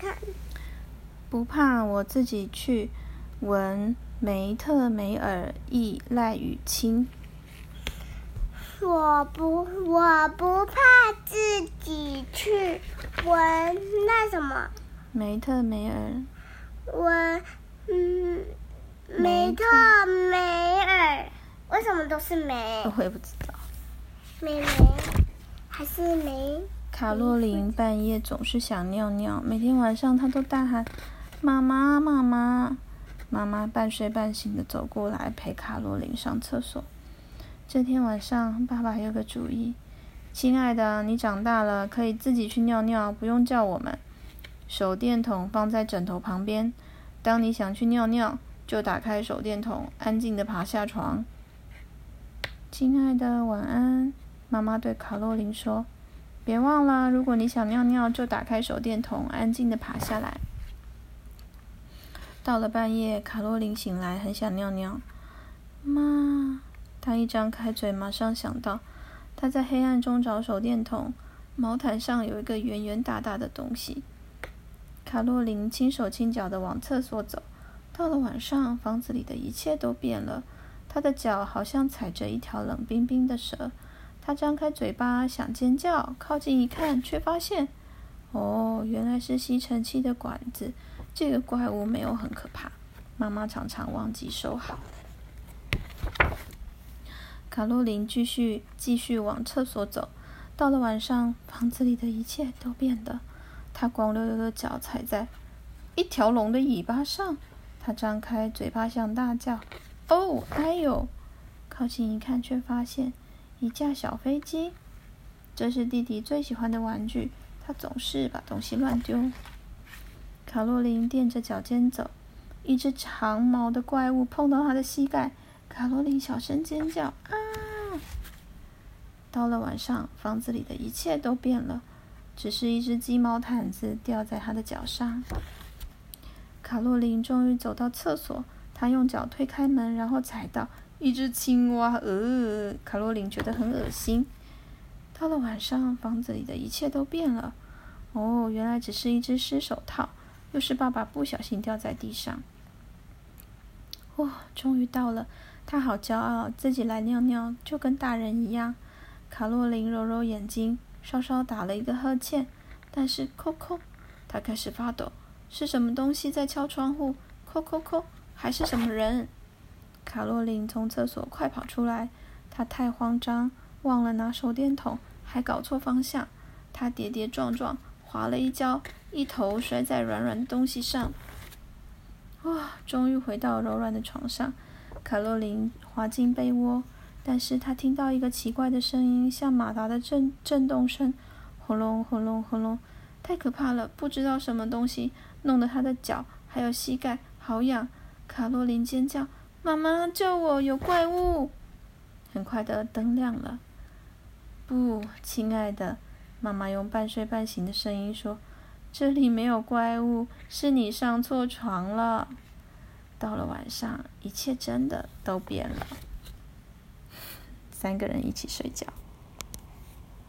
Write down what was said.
看。不怕，我自己去。文梅特梅尔译赖雨清。我不，我不怕自己去。文那什么？梅特梅尔。闻，嗯，梅特梅尔。为什么都是梅？我也不知道。梅梅还是梅？卡洛琳半夜总是想尿尿，每天晚上她都大喊：“妈妈，妈妈！”妈妈半睡半醒的走过来陪卡洛琳上厕所。这天晚上，爸爸有个主意：“亲爱的，你长大了，可以自己去尿尿，不用叫我们。手电筒放在枕头旁边，当你想去尿尿，就打开手电筒，安静的爬下床。”亲爱的，晚安。妈妈对卡洛琳说：“别忘了，如果你想尿尿，就打开手电筒，安静的爬下来。”到了半夜，卡洛琳醒来，很想尿尿。妈，她一张开嘴，马上想到，她在黑暗中找手电筒，毛毯上有一个圆圆大大的东西。卡洛琳轻手轻脚的往厕所走。到了晚上，房子里的一切都变了。她的脚好像踩着一条冷冰冰的蛇。他张开嘴巴想尖叫，靠近一看，却发现，哦，原来是吸尘器的管子。这个怪物没有很可怕，妈妈常常忘记收好。卡洛琳继续继续往厕所走，到了晚上，房子里的一切都变了。她光溜溜的脚踩在一条龙的尾巴上，她张开嘴巴想大叫：“哦，哎呦！”靠近一看，却发现一架小飞机。这是弟弟最喜欢的玩具，他总是把东西乱丢。卡洛琳踮着脚尖走，一只长毛的怪物碰到他的膝盖，卡洛琳小声尖叫：“啊！”到了晚上，房子里的一切都变了，只是一只鸡毛毯子掉在他的脚上。卡洛琳终于走到厕所，她用脚推开门，然后踩到一只青蛙。呃，卡洛琳觉得很恶心。到了晚上，房子里的一切都变了。哦，原来只是一只湿手套。又是爸爸不小心掉在地上。哇，终于到了！他好骄傲，自己来尿尿，就跟大人一样。卡洛琳揉揉眼睛，稍稍打了一个呵欠，但是扣扣，他开始发抖。是什么东西在敲窗户？扣扣扣，还是什么人？卡洛琳从厕所快跑出来，她太慌张，忘了拿手电筒，还搞错方向。她跌跌撞撞，滑了一跤。一头摔在软软的东西上，哇！终于回到柔软的床上，卡洛琳滑进被窝，但是她听到一个奇怪的声音，像马达的震震动声，轰隆轰隆轰隆，太可怕了！不知道什么东西弄得她的脚还有膝盖好痒，卡洛琳尖叫：“妈妈救我！有怪物！”很快的灯亮了，不，亲爱的，妈妈用半睡半醒的声音说。这里没有怪物，是你上错床了。到了晚上，一切真的都变了。三个人一起睡觉。